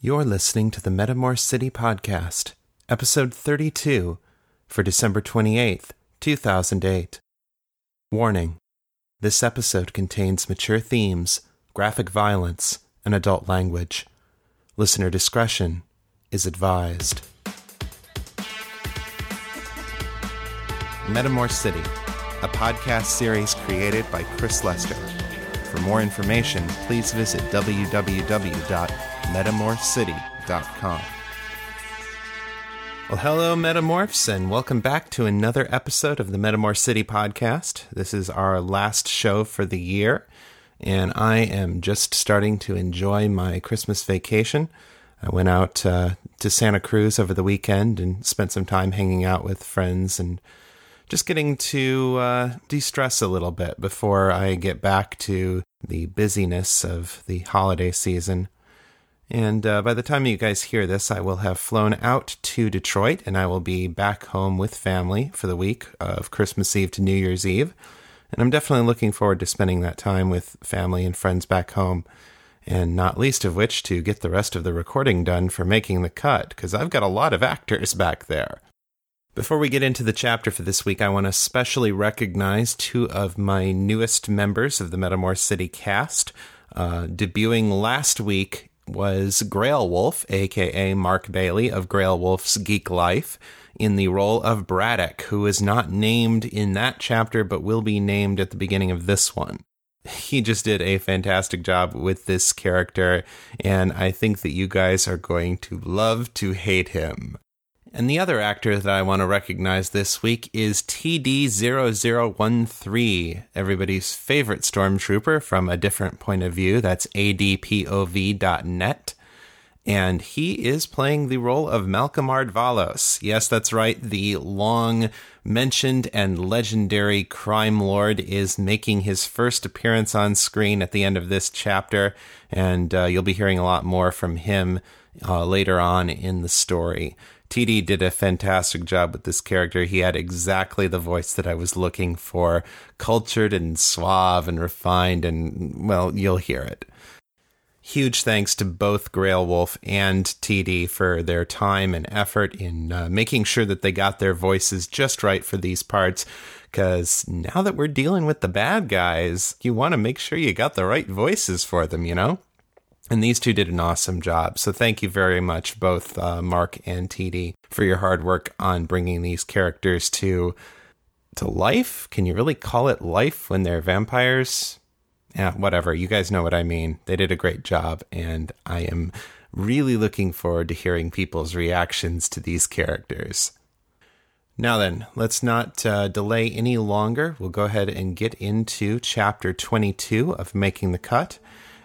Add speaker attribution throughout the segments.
Speaker 1: You're listening to the Metamor City Podcast, episode 32, for December 28th, 2008. Warning This episode contains mature themes, graphic violence, and adult language. Listener discretion is advised. Metamor City, a podcast series created by Chris Lester. For more information, please visit www.metamorcity.com. Well, hello, Metamorphs, and welcome back to another episode of the Metamor City podcast. This is our last show for the year, and I am just starting to enjoy my Christmas vacation. I went out uh, to Santa Cruz over the weekend and spent some time hanging out with friends and just getting to uh, de stress a little bit before I get back to the busyness of the holiday season. And uh, by the time you guys hear this, I will have flown out to Detroit and I will be back home with family for the week of Christmas Eve to New Year's Eve. And I'm definitely looking forward to spending that time with family and friends back home. And not least of which to get the rest of the recording done for making the cut, because I've got a lot of actors back there. Before we get into the chapter for this week, I want to specially recognize two of my newest members of the Metamor City cast. Uh, debuting last week was Grail Wolf, aka Marc Bailey of Grail Wolf's Geek Life, in the role of Braddock, who is not named in that chapter but will be named at the beginning of this one. He just did a fantastic job with this character, and I think that you guys are going to love to hate him. And the other actor that I want to recognize this week is TD0013, everybody's favorite stormtrooper from a different point of view. That's adpov.net. And he is playing the role of Malcolm Ardvalos. Yes, that's right. The long mentioned and legendary crime lord is making his first appearance on screen at the end of this chapter. And uh, you'll be hearing a lot more from him uh, later on in the story. TD did a fantastic job with this character. He had exactly the voice that I was looking for cultured and suave and refined, and well, you'll hear it. Huge thanks to both Grail Wolf and TD for their time and effort in uh, making sure that they got their voices just right for these parts. Because now that we're dealing with the bad guys, you want to make sure you got the right voices for them, you know? And these two did an awesome job. So thank you very much, both uh, Marc and TD, for your hard work on bringing these characters to to life. Can you really call it life when they're vampires? Yeah, whatever. You guys know what I mean. They did a great job, and I am really looking forward to hearing people's reactions to these characters. Now then, let's not uh, delay any longer. We'll go ahead and get into chapter 22 of Making the Cut.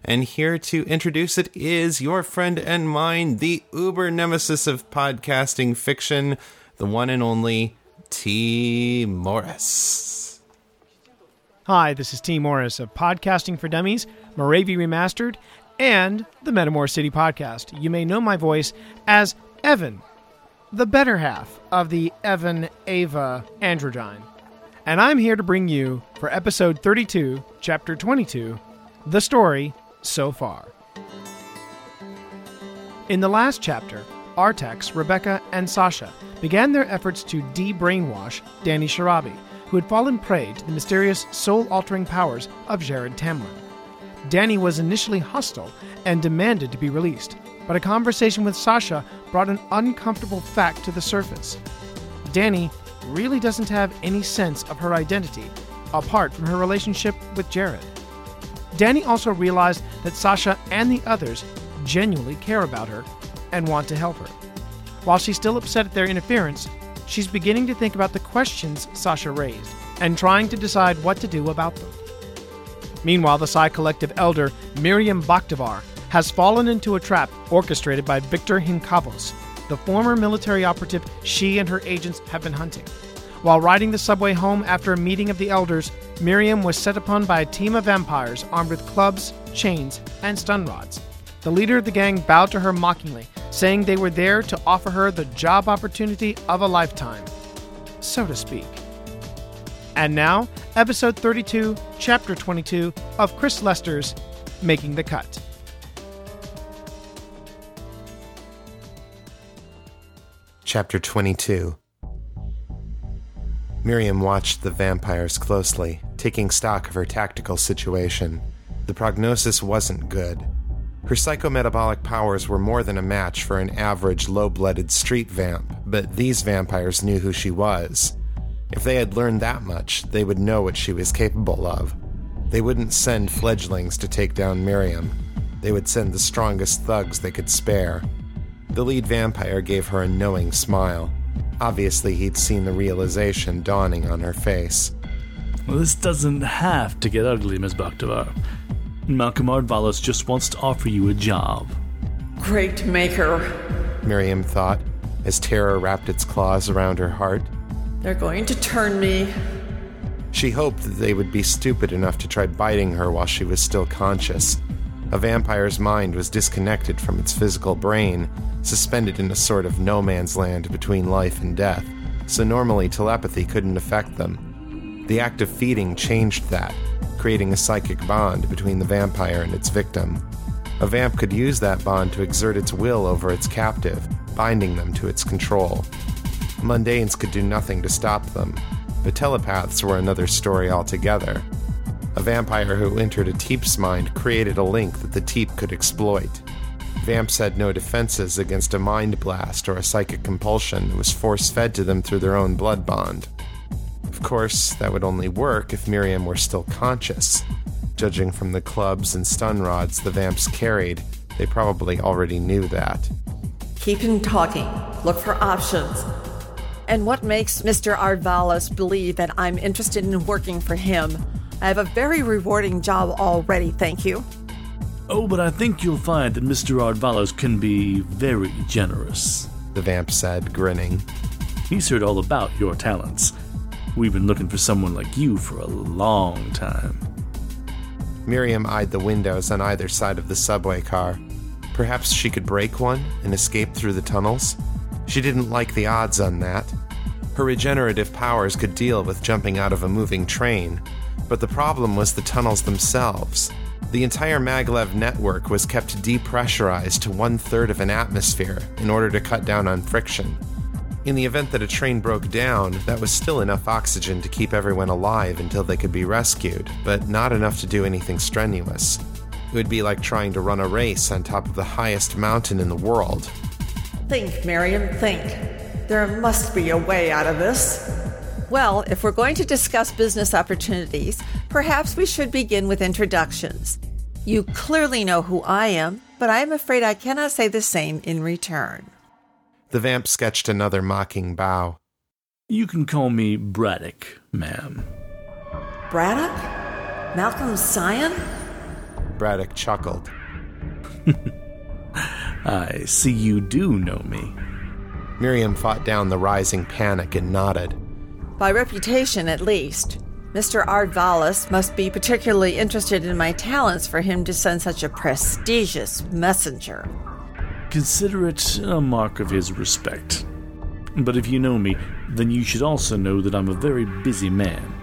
Speaker 1: And here to introduce it is your friend and mine, the uber nemesis of podcasting fiction, the one and only T. Morris.
Speaker 2: Hi, this is T. Morris of Podcasting for Dummies, Morevi Remastered, and the Metamor City Podcast. You may know my voice as Evan, the better half of the Evan Eva androgyne. And I'm here to bring you, for episode 32, chapter 22, the story so far. In the last chapter, Artax, Rebecca, and Sasha began their efforts to de brainwash Danni Sharabi, who had fallen prey to the mysterious soul altering powers of Jared Tamlin. Danni was initially hostile and demanded to be released, but a conversation with Sasha brought an uncomfortable fact to the surface. Danni really doesn't have any sense of her identity apart from her relationship with Jared. Danni also realized that Sasha and the others genuinely care about her and want to help her. While she's still upset at their interference, she's beginning to think about the questions Sasha raised and trying to decide what to do about them. Meanwhile, the Psi Collective elder Miriam Bakhtavar has fallen into a trap orchestrated by Victor Hinkavos, the former military operative she and her agents have been hunting. While riding the subway home after a meeting of the elders, Miriam was set upon by a team of vampires armed with clubs, chains, and stun rods. The leader of the gang bowed to her mockingly, saying they were there to offer her the job opportunity of a lifetime, so to speak. And now, episode 32, chapter 22 of Chris Lester's Making the Cut.
Speaker 1: Chapter 22 Miriam watched the vampires closely, taking stock of her tactical situation. The prognosis wasn't good. Her psychometabolic powers were more than a match for an average low blooded street vamp, but these vampires knew who she was. If they had learned that much, they would know what she was capable of. They wouldn't send fledglings to take down Miriam. They would send the strongest thugs they could spare. The lead vampire gave her a knowing smile. Obviously, he'd seen the realization dawning on her face.
Speaker 3: Well, this doesn't have to get ugly, Miss Bakhtavar. Malcolm Ardvalos just wants to offer you a job.
Speaker 4: Great maker,
Speaker 1: Miriam thought, as terror wrapped its claws around her heart.
Speaker 4: They're going to turn me.
Speaker 1: She hoped that they would be stupid enough to try biting her while she was still conscious. A vampire's mind was disconnected from its physical brain, suspended in a sort of no man's land between life and death, so normally telepathy couldn't affect them. The act of feeding changed that, creating a psychic bond between the vampire and its victim. A vamp could use that bond to exert its will over its captive, binding them to its control. Mundanes could do nothing to stop them, but telepaths were another story altogether. A vampire who entered a Teep's mind created a link that the Teep could exploit. Vamps had no defenses against a mind blast or a psychic compulsion that was force fed to them through their own blood bond. Of course, that would only work if Miriam were still conscious. Judging from the clubs and stun rods the vamps carried, they probably already knew that.
Speaker 4: Keep him talking. Look for options. And what makes Mr. Ardvalos believe that I'm interested in working for him? I have a very rewarding job already, thank you.
Speaker 3: Oh, but I think you'll find that Mr. Ardvalos can be very generous,
Speaker 1: the vamp said, grinning.
Speaker 3: He's heard all about your talents. We've been looking for someone like you for a long time.
Speaker 1: Miriam eyed the windows on either side of the subway car. Perhaps she could break one and escape through the tunnels? She didn't like the odds on that. Her regenerative powers could deal with jumping out of a moving train, but the problem was the tunnels themselves. The entire maglev network was kept depressurized to one third of an atmosphere in order to cut down on friction. In the event that a train broke down, that was still enough oxygen to keep everyone alive until they could be rescued, but not enough to do anything strenuous. It would be like trying to run a race on top of the highest mountain in the world.
Speaker 4: Think, Miriam, think. There must be a way out of this. Well, if we're going to discuss business opportunities, perhaps we should begin with introductions. You clearly know who I am, but I am afraid I cannot say the same in return.
Speaker 1: The vamp sketched another mocking bow.
Speaker 3: You can call me Braddock, ma'am.
Speaker 4: Braddock? Malcolm Scion?
Speaker 1: Braddock chuckled.
Speaker 3: I see you do know me.
Speaker 1: Miriam fought down the rising panic and nodded.
Speaker 4: By reputation, at least. Mr. Ardvalos must be particularly interested in my talents for him to send such a prestigious messenger.
Speaker 3: Consider it a mark of his respect. But if you know me, then you should also know that I'm a very busy man.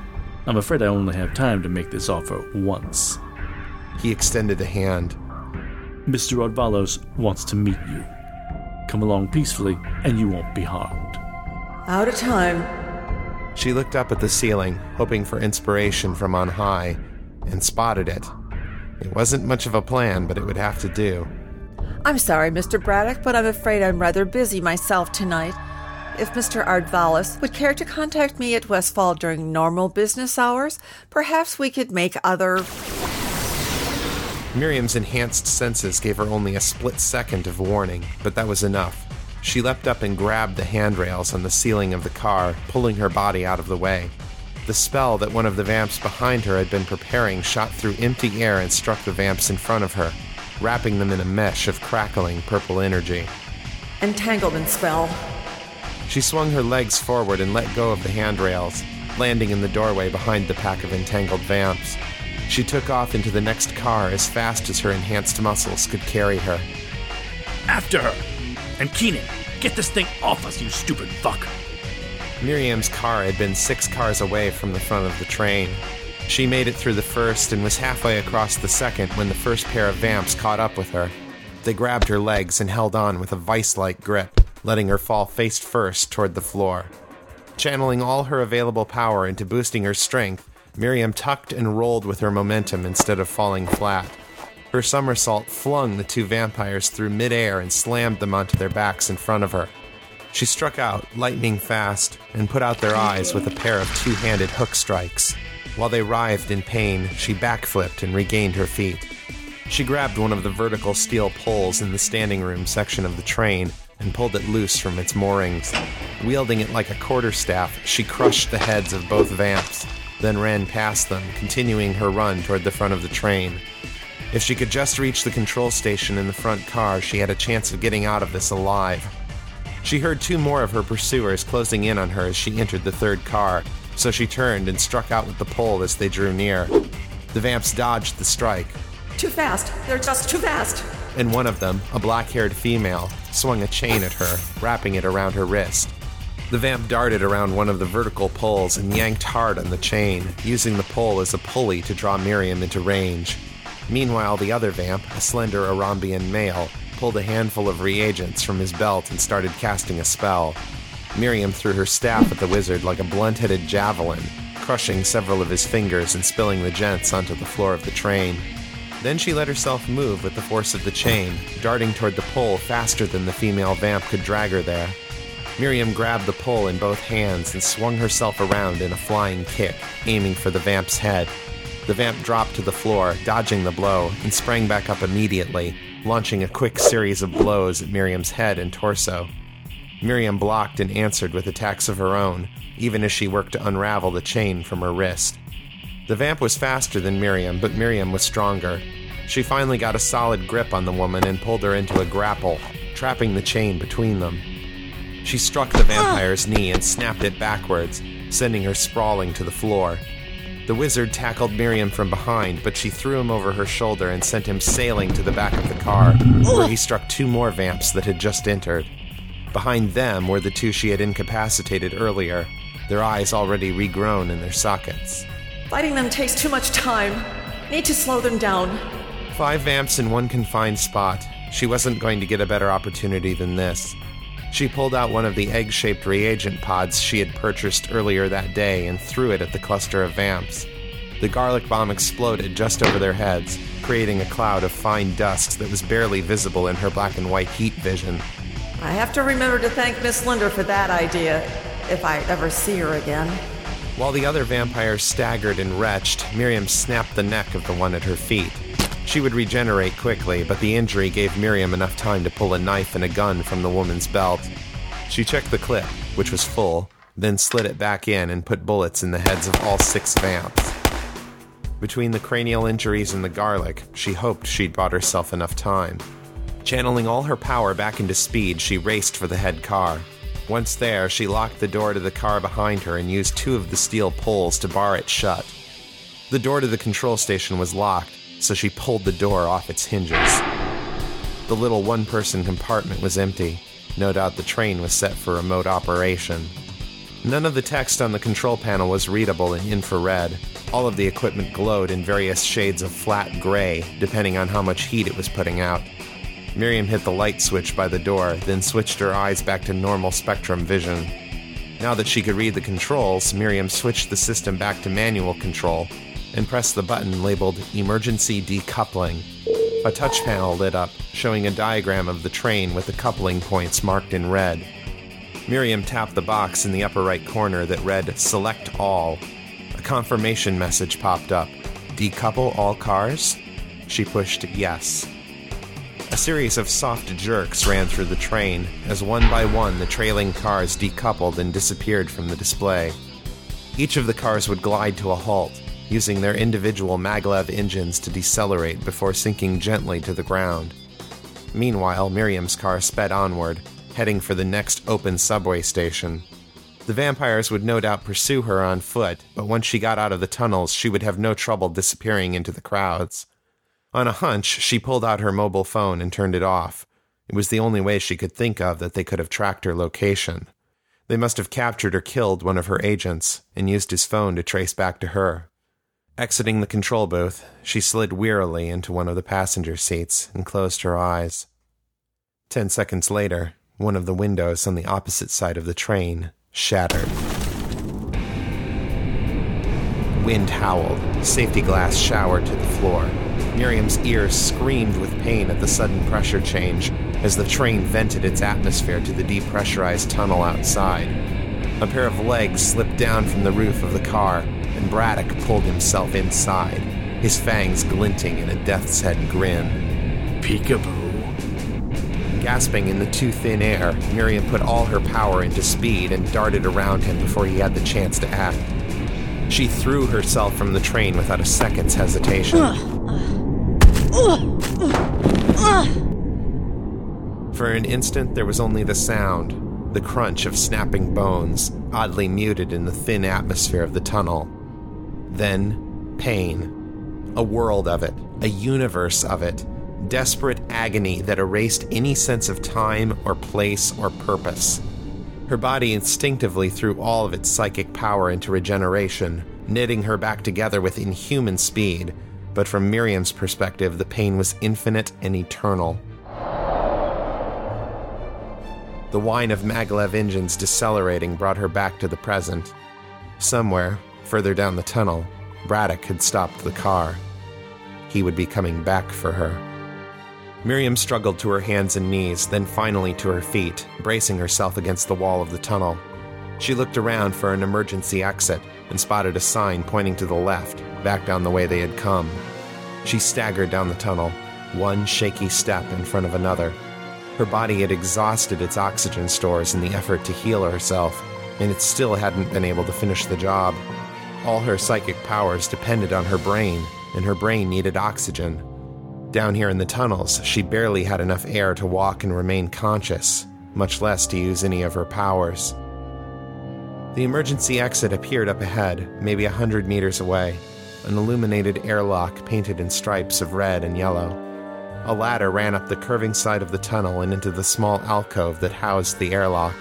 Speaker 3: I'm afraid I only have time to make this offer once.
Speaker 1: He extended a hand.
Speaker 3: Mr. Ardvalos wants to meet you. Come along peacefully, and you won't be harmed.
Speaker 4: Out of time.
Speaker 1: She looked up at the ceiling, hoping for inspiration from on high, and spotted it. It wasn't much of a plan, but it would have to do.
Speaker 4: I'm sorry, Mr. Braddock, but I'm afraid I'm rather busy myself tonight. If Mr. Ardvalos would care to contact me at Westfall during normal business hours, perhaps we could make other.
Speaker 1: Miriam's enhanced senses gave her only a split second of warning, but that was enough. She leapt up and grabbed the handrails on the ceiling of the car, pulling her body out of the way. The spell that one of the vamps behind her had been preparing shot through empty air and struck the vamps in front of her, wrapping them in a mesh of crackling purple energy.
Speaker 4: Entanglement spell.
Speaker 1: She swung her legs forward and let go of the handrails, landing in the doorway behind the pack of entangled vamps. She took off into the next car as fast as her enhanced muscles could carry her.
Speaker 3: After her! And Keenan, get this thing off us, you stupid fuck!
Speaker 1: Miriam's car had been six cars away from the front of the train. She made it through the first and was halfway across the second when the first pair of vamps caught up with her. They grabbed her legs and held on with a vice like grip. letting her fall face first toward the floor. Channeling all her available power into boosting her strength, Miriam tucked and rolled with her momentum instead of falling flat. Her somersault flung the two vampires through midair and slammed them onto their backs in front of her. She struck out, lightning fast, and put out their eyes with a pair of two handed hook strikes. While they writhed in pain, she backflipped and regained her feet. She grabbed one of the vertical steel poles in the standing room section of the train and pulled it loose from its moorings. Wielding it like a quarterstaff, she crushed the heads of both vamps, then ran past them, continuing her run toward the front of the train. If she could just reach the control station in the front car, she had a chance of getting out of this alive. She heard two more of her pursuers closing in on her as she entered the third car, so she turned and struck out with the pole as they drew near. The vamps dodged the strike,
Speaker 4: Too fast. They're just too fast.
Speaker 1: and one of them, a black haired female, swung a chain at her, wrapping it around her wrist. The vamp darted around one of the vertical poles and yanked hard on the chain, using the pole as a pulley to draw Miriam into range. Meanwhile, the other vamp, a slender Arambian male, pulled a handful of reagents from his belt and started casting a spell. Miriam threw her staff at the wizard like a blunt headed javelin, crushing several of his fingers and spilling the gents onto the floor of the train. Then she let herself move with the force of the chain, darting toward the pole faster than the female vamp could drag her there. Miriam grabbed the pole in both hands and swung herself around in a flying kick, aiming for the vamp's head. The vamp dropped to the floor, dodging the blow, and sprang back up immediately, launching a quick series of blows at Miriam's head and torso. Miriam blocked and answered with attacks of her own, even as she worked to unravel the chain from her wrist. The vamp was faster than Miriam, but Miriam was stronger. She finally got a solid grip on the woman and pulled her into a grapple, trapping the chain between them. She struck the vampire's knee and snapped it backwards, sending her sprawling to the floor. The wizard tackled Miriam from behind, but she threw him over her shoulder and sent him sailing to the back of the car, where he struck two more vamps that had just entered. Behind them were the two she had incapacitated earlier, their eyes already regrown in their sockets.
Speaker 4: Fighting them takes too much time. Need to slow them down.
Speaker 1: Five vamps in one confined spot. She wasn't going to get a better opportunity than this. She pulled out one of the egg shaped reagent pods she had purchased earlier that day and threw it at the cluster of vamps. The garlic bomb exploded just over their heads, creating a cloud of fine dust that was barely visible in her black and white heat vision.
Speaker 4: I have to remember to thank Miss Linder for that idea, if I ever see her again.
Speaker 1: While the other vampires staggered and retched, Miriam snapped the neck of the one at her feet. She would regenerate quickly, but the injury gave Miriam enough time to pull a knife and a gun from the woman's belt. She checked the clip, which was full, then slid it back in and put bullets in the heads of all six vamps. Between the cranial injuries and the garlic, she hoped she'd bought herself enough time. Channeling all her power back into speed, she raced for the head car. Once there, she locked the door to the car behind her and used two of the steel poles to bar it shut. The door to the control station was locked, so she pulled the door off its hinges. The little one person compartment was empty. No doubt the train was set for remote operation. None of the text on the control panel was readable in infrared. All of the equipment glowed in various shades of flat gray, depending on how much heat it was putting out. Miriam hit the light switch by the door, then switched her eyes back to normal spectrum vision. Now that she could read the controls, Miriam switched the system back to manual control and pressed the button labeled Emergency Decoupling. A touch panel lit up, showing a diagram of the train with the coupling points marked in red. Miriam tapped the box in the upper right corner that read Select All. A confirmation message popped up. Decouple all cars? She pushed yes. A series of soft jerks ran through the train as one by one the trailing cars decoupled and disappeared from the display. Each of the cars would glide to a halt, using their individual maglev engines to decelerate before sinking gently to the ground. Meanwhile, Miriam's car sped onward, heading for the next open subway station. The vampires would no doubt pursue her on foot, but once she got out of the tunnels, she would have no trouble disappearing into the crowds. On a hunch, she pulled out her mobile phone and turned it off. It was the only way she could think of that they could have tracked her location. They must have captured or killed one of her agents and used his phone to trace back to her. Exiting the control booth, she slid wearily into one of the passenger seats and closed her eyes. Ten seconds later, One of the windows on the opposite side of the train shattered. Wind howled, safety glass showered to the floor. Miriam's ears screamed with pain at the sudden pressure change as the train vented its atmosphere to the depressurized tunnel outside. A pair of legs slipped down from the roof of the car, and Braddock pulled himself inside, his fangs glinting in a death's head grin.
Speaker 3: Peekaboo.
Speaker 1: Gasping in the too thin air, Miriam put all her power into speed and darted around him before he had the chance to act. She threw herself from the train without a second's hesitation. For an instant, there was only the sound, the crunch of snapping bones, oddly muted in the thin atmosphere of the tunnel. Then, pain. A world of it, a universe of it, desperate agony that erased any sense of time or place or purpose. Her body instinctively threw all of its psychic power into regeneration, knitting her back together with inhuman speed. But from Miriam's perspective, the pain was infinite and eternal. The whine of maglev engines decelerating brought her back to the present. Somewhere, further down the tunnel, Braddock had stopped the car. He would be coming back for her. Miriam struggled to her hands and knees, then finally to her feet, bracing herself against the wall of the tunnel. She looked around for an emergency exit and spotted a sign pointing to the left, back down the way they had come. She staggered down the tunnel, one shaky step in front of another. Her body had exhausted its oxygen stores in the effort to heal herself, and it still hadn't been able to finish the job. All her psychic powers depended on her brain, and her brain needed oxygen. Down here in the tunnels, she barely had enough air to walk and remain conscious, much less to use any of her powers. The emergency exit appeared up ahead, maybe a hundred meters away, an illuminated airlock painted in stripes of red and yellow. A ladder ran up the curving side of the tunnel and into the small alcove that housed the airlock.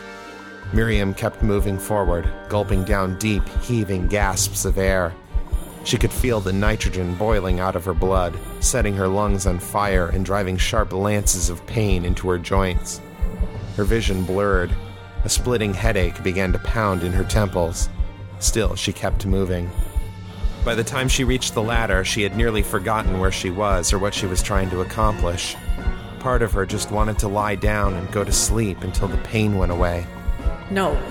Speaker 1: Miriam kept moving forward, gulping down deep, heaving gasps of air. She could feel the nitrogen boiling out of her blood, setting her lungs on fire and driving sharp lances of pain into her joints. Her vision blurred. A splitting headache began to pound in her temples. Still, she kept moving. By the time she reached the ladder, she had nearly forgotten where she was or what she was trying to accomplish. Part of her just wanted to lie down and go to sleep until the pain went away.
Speaker 4: No.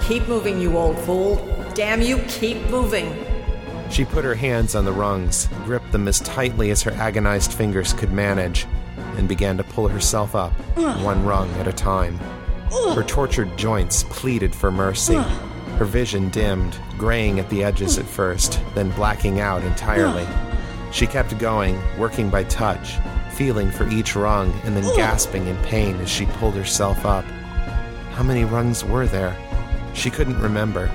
Speaker 4: Keep moving, you old fool. Damn you, keep moving.
Speaker 1: She put her hands on the rungs, gripped them as tightly as her agonized fingers could manage, and began to pull herself up, one rung at a time. Her tortured joints pleaded for mercy. Her vision dimmed, graying at the edges at first, then blacking out entirely. She kept going, working by touch, feeling for each rung, and then gasping in pain as she pulled herself up. How many rungs were there? She couldn't remember.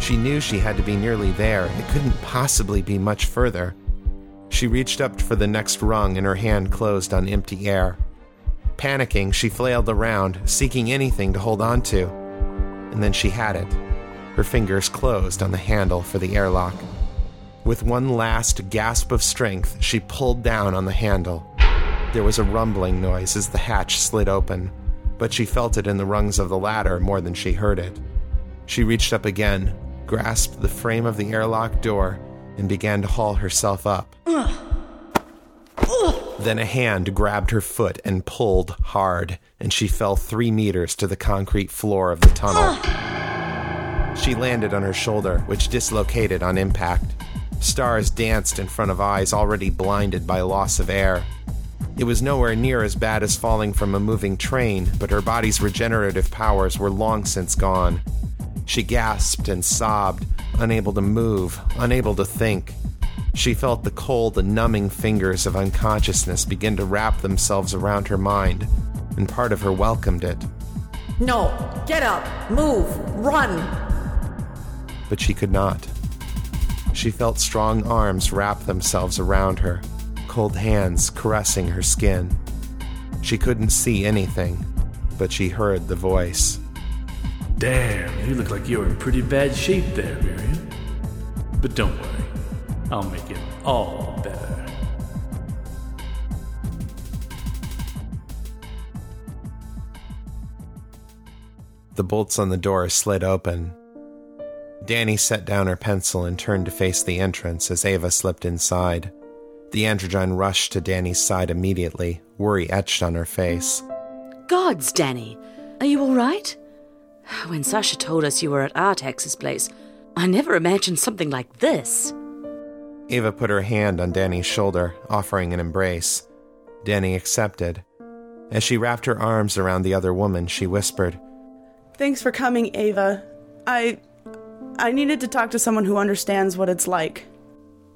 Speaker 1: She knew she had to be nearly there. It couldn't possibly be much further. She reached up for the next rung and her hand closed on empty air. Panicking, she flailed around, seeking anything to hold on to. And then she had it. Her fingers closed on the handle for the airlock. With one last gasp of strength, she pulled down on the handle. There was a rumbling noise as the hatch slid open, but she felt it in the rungs of the ladder more than she heard it. She reached up again, grasped the frame of the airlock door, and began to haul herself up. Then a hand grabbed her foot and pulled hard, and she fell three meters to the concrete floor of the tunnel. She landed on her shoulder, which dislocated on impact. Stars danced in front of eyes already blinded by loss of air. It was nowhere near as bad as falling from a moving train, but her body's regenerative powers were long since gone. She gasped and sobbed, unable to move, unable to think. She felt the cold numbing fingers of unconsciousness begin to wrap themselves around her mind, and part of her welcomed it.
Speaker 4: No, get up, move, run.
Speaker 1: But she could not. She felt strong arms wrap themselves around her, cold hands caressing her skin. She couldn't see anything, but she heard the voice.
Speaker 3: Damn, you look like you're in pretty bad shape there, Miriam. But don't worry, I'll make it all better.
Speaker 1: The bolts on the door slid open. Danni set down her pencil and turned to face the entrance as Eva slipped inside. The androgyne rushed to Danni's side immediately, worry etched on her face.
Speaker 5: Gods, Danni, are you all right? When Sasha told us you were at Artax's place, I never imagined something like this.
Speaker 1: Eva put her hand on Danni's shoulder, offering an embrace. Danni accepted. As she wrapped her arms around the other woman, she whispered,
Speaker 6: Thanks for coming, Eva. I. I needed to talk to someone who understands what it's like.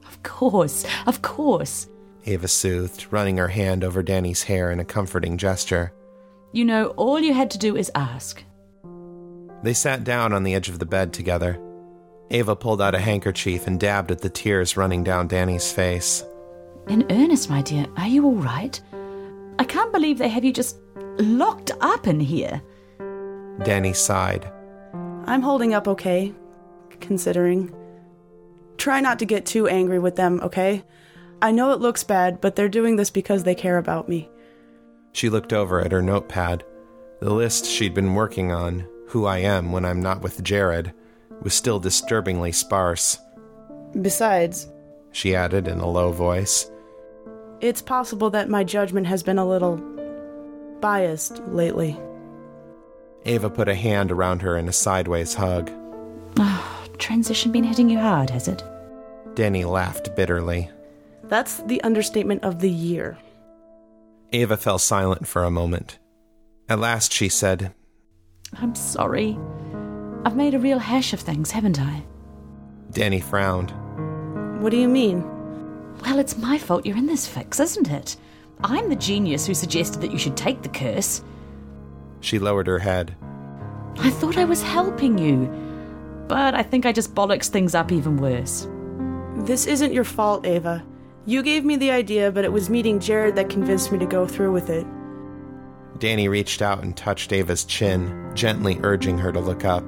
Speaker 5: Of course, of course.
Speaker 1: Eva soothed, running her hand over Danni's hair in a comforting gesture.
Speaker 5: You know, all you had to do is ask.
Speaker 1: They sat down on the edge of the bed together. Eva pulled out a handkerchief and dabbed at the tears running down Danni's face.
Speaker 5: In earnest, my dear, are you all right? I can't believe they have you just locked up in here.
Speaker 1: Danni sighed.
Speaker 6: I'm holding up okay, considering. Try not to get too angry with them, okay? I know it looks bad, but they're doing this because they care about me.
Speaker 1: She looked over at her notepad. The list she'd been working on, who I am when I'm not with Jared, was still disturbingly sparse.
Speaker 6: Besides,
Speaker 1: She added in a low voice.
Speaker 6: it's possible that my judgment has been a little biased lately.
Speaker 1: Eva put a hand around her in a sideways hug.
Speaker 5: Transition been hitting you hard, has it?
Speaker 1: Danni laughed bitterly.
Speaker 6: That's the understatement of the year.
Speaker 1: Eva fell silent for a moment. At last she said,
Speaker 5: I'm sorry. I've made a real hash of things, haven't I?
Speaker 1: Danni frowned.
Speaker 6: What do you mean?
Speaker 5: Well, it's my fault you're in this fix, isn't it? I'm the genius who suggested that you should take the curse.
Speaker 1: She lowered her head.
Speaker 5: I thought I was helping you, but I think I just bollocks things up even worse.
Speaker 6: This isn't your fault, Eva. You gave me the idea, but it was meeting Jared that convinced me to go through with it.
Speaker 1: Danni reached out and touched Eva's chin, gently urging her to look up.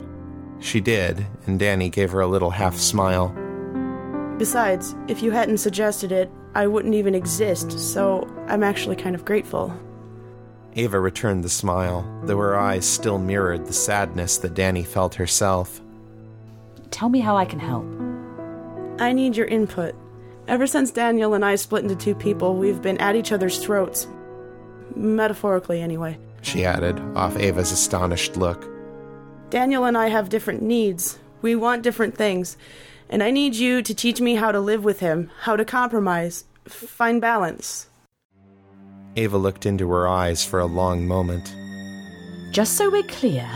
Speaker 1: She did, and Danni gave her a little half smile.
Speaker 6: Besides, if you hadn't suggested it, I wouldn't even exist, so I'm actually kind of grateful.
Speaker 1: Eva returned the smile, though her eyes still mirrored the sadness that Danni felt herself.
Speaker 5: Tell me how I can help.
Speaker 6: I need your input. Ever since Daniel and I split into two people, we've been at each other's throats. Metaphorically, anyway.
Speaker 1: She added, off Eva's astonished look.
Speaker 6: Daniel and I have different needs. We want different things. And I need you to teach me how to live with him, how to compromise, find balance.
Speaker 1: Eva looked into her eyes for a long moment.
Speaker 5: Just so we're clear,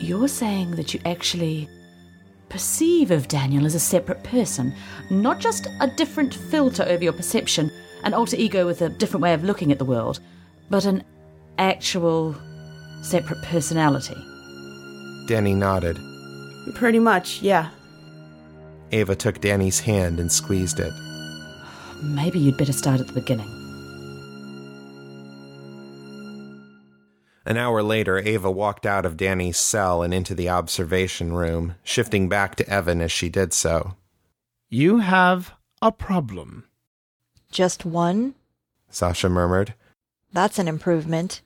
Speaker 5: you're saying that you actually perceive of Daniel as a separate person, not just a different filter over your perception, an alter ego with a different way of looking at the world, but an actual separate personality.
Speaker 1: Danni nodded.
Speaker 6: Pretty much, yeah.
Speaker 1: Eva took Danni's hand and squeezed it.
Speaker 5: Maybe you'd better start at the beginning.
Speaker 1: An hour later, Eva walked out of Danni's cell and into the observation room, shifting back to Evan as she did so.
Speaker 2: You have a problem.
Speaker 7: Just one?
Speaker 1: Sasha murmured.
Speaker 7: That's an improvement.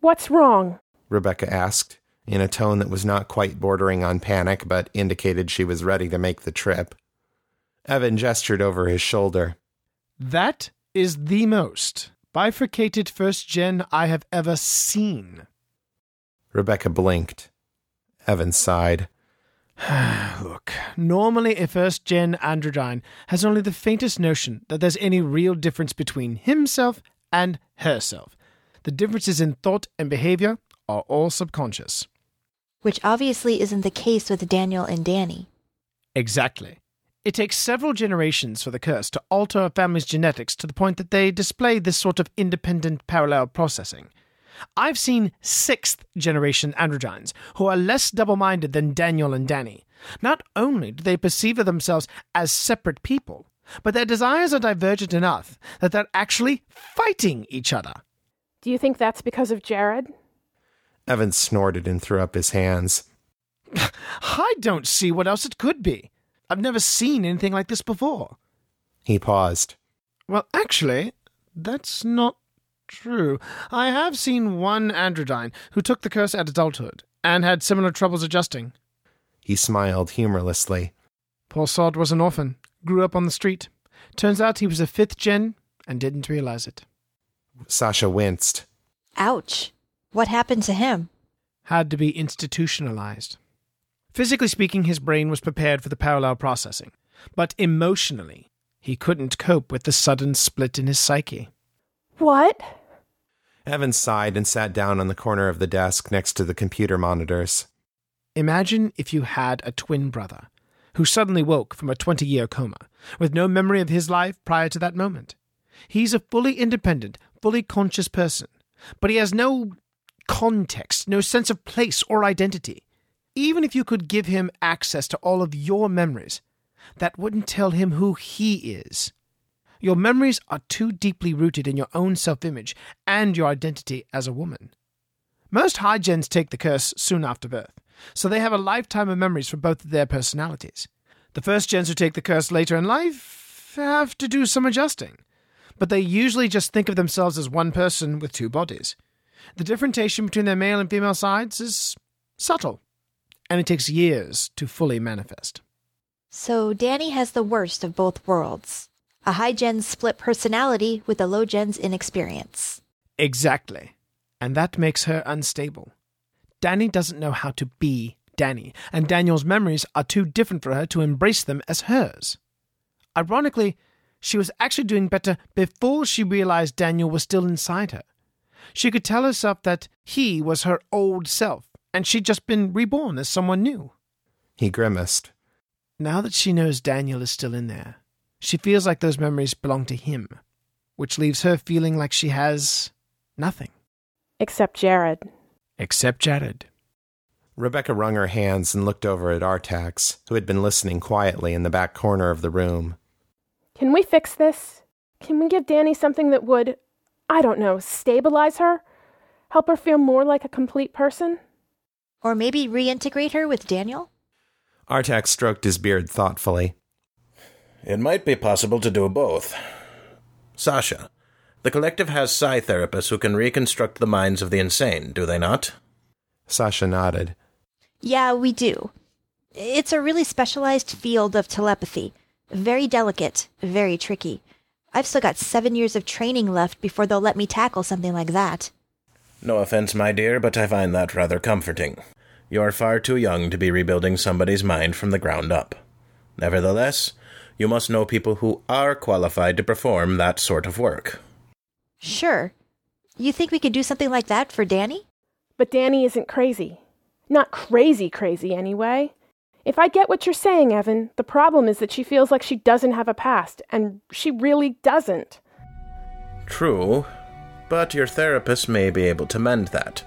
Speaker 8: What's wrong?
Speaker 1: Rebecca asked, in a tone that was not quite bordering on panic, but indicated she was ready to make the trip. Evan gestured over his shoulder.
Speaker 2: That is the most bifurcated first gen I have ever seen.
Speaker 1: Rebecca blinked. Evan sighed.
Speaker 2: Look, normally a first gen androgyne has only the faintest notion that there's any real difference between himself and herself. The differences in thought and behavior are all subconscious.
Speaker 7: Which obviously isn't the case with Daniel and Danni.
Speaker 2: Exactly. It takes several generations for the curse to alter a family's genetics to the point that they display this sort of independent parallel processing. I've seen sixth generation androgynes who are less double minded than Daniel and Danni. Not only do they perceive of themselves as separate people, but their desires are divergent enough that they're actually fighting each other.
Speaker 8: Do you think that's because of Jared?
Speaker 1: Evan snorted and threw up his hands.
Speaker 2: I don't see what else it could be. I've never seen anything like this before.
Speaker 1: He paused.
Speaker 2: Well, actually, that's not true. I have seen one androgyne who took the curse at adulthood, and had similar troubles adjusting.
Speaker 1: He smiled humorlessly.
Speaker 2: Poor sod was an orphan, grew up on the street. Turns out he was a fifth gen and didn't realize it.
Speaker 1: Sasha winced.
Speaker 7: Ouch. What happened to him?
Speaker 2: Had to be institutionalized. Physically speaking, his brain was prepared for the parallel processing, but emotionally, he couldn't cope with the sudden split in his psyche.
Speaker 8: What?
Speaker 1: Evan sighed and sat down on the corner of the desk next to the computer monitors.
Speaker 2: Imagine if you had a twin brother who suddenly woke from a 20 year coma with no memory of his life prior to that moment. He's a fully independent, fully conscious person, but he has no context, no sense of place or identity. Even if you could give him access to all of your memories, that wouldn't tell him who he is. Your memories are too deeply rooted in your own self image and your identity as a woman. Most high gens take the curse soon after birth, so they have a lifetime of memories for both of their personalities. The first gens who take the curse later in life have to do some adjusting, but they usually just think of themselves as one person with two bodies. The differentiation between their male and female sides is subtle, and it takes years to fully manifest.
Speaker 7: So Danni has the worst of both worlds a high gen's split personality with a low gen's inexperience.
Speaker 2: Exactly. And that makes her unstable. Danni doesn't know how to be Danni, and Daniel's memories are too different for her to embrace them as hers. Ironically, she was actually doing better before she realized Daniel was still inside her. She could tell herself that he was her old self, and she'd just been reborn as someone new.
Speaker 1: He grimaced.
Speaker 2: Now that she knows Daniel is still in there, she feels like those memories belong to him, which leaves her feeling like she has nothing.
Speaker 8: Except Jared.
Speaker 2: Except Jared.
Speaker 1: Rebecca wrung her hands and looked over at Artax, who had been listening quietly in the back corner of the room.
Speaker 8: Can we fix this? Can we give Danni something that would, I don't know, stabilize her? Help her feel more like a complete person?
Speaker 7: Or maybe reintegrate her with Daniel?
Speaker 1: Artax stroked his beard thoughtfully.
Speaker 9: It might be possible to do both. Sasha, the collective has psi therapists who can reconstruct the minds of the insane, do they not?
Speaker 1: Sasha nodded.
Speaker 7: Yeah, we do. It's a really specialized field of telepathy. Very delicate, very tricky. I've still got seven years of training left before they'll let me tackle something like that.
Speaker 9: No offense, my dear, but I find that rather comforting. You're far too young to be rebuilding somebody's mind from the ground up. Nevertheless, you must know people who are qualified to perform that sort of work.
Speaker 7: Sure. You think we could do something like that for Danni?
Speaker 8: But Danni isn't crazy. Not crazy crazy, anyway. If I get what you're saying, Evan, the problem is that she feels like she doesn't have a past, and she really doesn't.
Speaker 9: True, but your therapist may be able to mend that.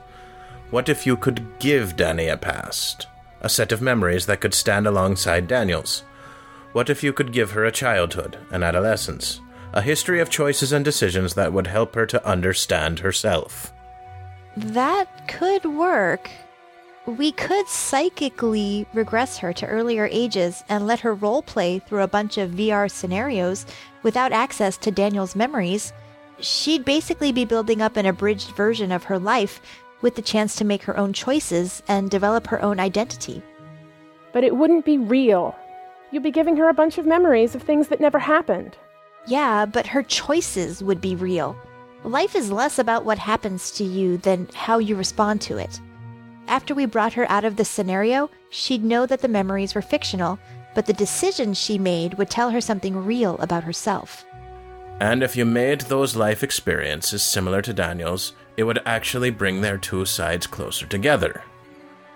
Speaker 9: What if you could give Danni a past? A set of memories that could stand alongside Daniel's? What if you could give her a childhood, an adolescence, a history of choices and decisions that would help her to understand herself?
Speaker 7: That could work. We could psychically regress her to earlier ages and let her role play through a bunch of VR scenarios without access to Daniel's memories. She'd basically be building up an abridged version of her life with the chance to make her own choices and develop her own identity.
Speaker 8: But it wouldn't be real. You'd be giving her a bunch of memories of things that never happened.
Speaker 7: Yeah, but her choices would be real. Life is less about what happens to you than how you respond to it. After we brought her out of the scenario, she'd know that the memories were fictional, but the decisions she made would tell her something real about herself.
Speaker 9: And if you made those life experiences similar to Daniel's, it would actually bring their two sides closer together.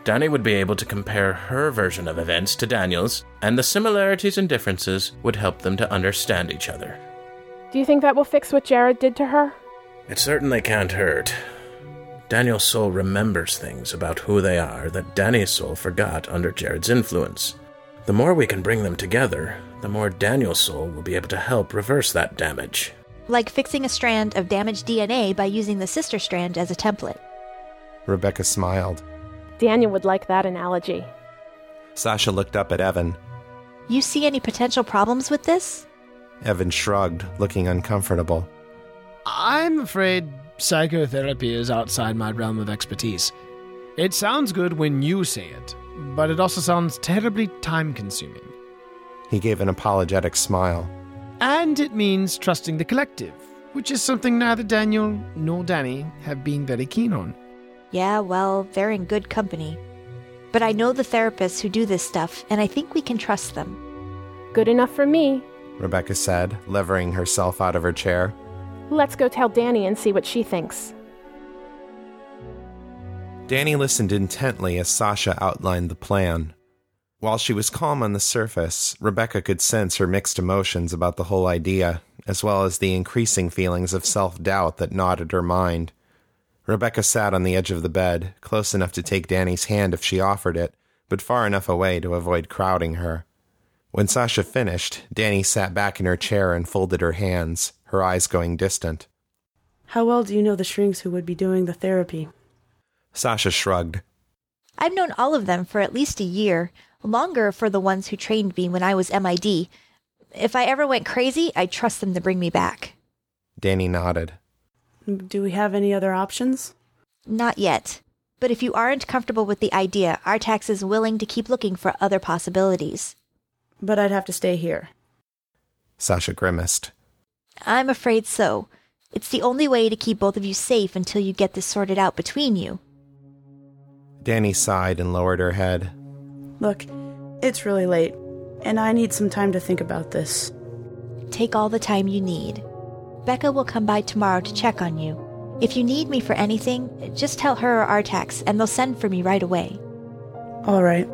Speaker 9: Danni would be able to compare her version of events to Daniel's, and the similarities and differences would help them to understand each other.
Speaker 8: Do you think that will fix what Jared did to her?
Speaker 9: It certainly can't hurt. Daniel's soul remembers things about who they are that Danni's soul forgot under Jared's influence. The more we can bring them together, the more Daniel's soul will be able to help reverse that damage.
Speaker 7: Like fixing a strand of damaged DNA by using the sister strand as a template.
Speaker 1: Rebecca smiled.
Speaker 8: Daniel would like that analogy.
Speaker 1: Sasha looked up at Evan.
Speaker 7: You see any potential problems with this?
Speaker 1: Evan shrugged, looking uncomfortable.
Speaker 2: I'm afraid psychotherapy is outside my realm of expertise. It sounds good when you say it, but it also sounds terribly time consuming.
Speaker 1: He gave an apologetic smile.
Speaker 2: And it means trusting the collective, which is something neither Daniel nor Danni have been very keen on.
Speaker 7: Yeah, well, they're in good company. But I know the therapists who do this stuff, and I think we can trust them.
Speaker 8: Good enough for me.
Speaker 1: Rebecca said, levering herself out of her chair.
Speaker 8: Let's go tell Danni and see what she thinks.
Speaker 1: Danni listened intently as Sasha outlined the plan. While she was calm on the surface, Rebecca could sense her mixed emotions about the whole idea, as well as the increasing feelings of self doubt that gnawed at her mind. Rebecca sat on the edge of the bed, close enough to take Danni's hand if she offered it, but far enough away to avoid crowding her. When Sasha finished, Danni sat back in her chair and folded her hands, her eyes going distant.
Speaker 6: How well do you know the shrinks who would be doing the therapy?
Speaker 1: Sasha shrugged.
Speaker 7: I've known all of them for at least a year, longer for the ones who trained me when I was MID. If I ever went crazy, I'd trust them to bring me back.
Speaker 1: Danni nodded.
Speaker 6: Do we have any other options?
Speaker 7: Not yet. But if you aren't comfortable with the idea, Artax is willing to keep looking for other possibilities.
Speaker 6: But I'd have to stay here.
Speaker 1: Sasha grimaced.
Speaker 7: I'm afraid so. It's the only way to keep both of you safe until you get this sorted out between you.
Speaker 1: Danni sighed and lowered her head.
Speaker 6: Look, it's really late, and I need some time to think about this.
Speaker 7: Take all the time you need. Becca will come by tomorrow to check on you. If you need me for anything, just tell her or Artax, and they'll send for me right away.
Speaker 6: All right.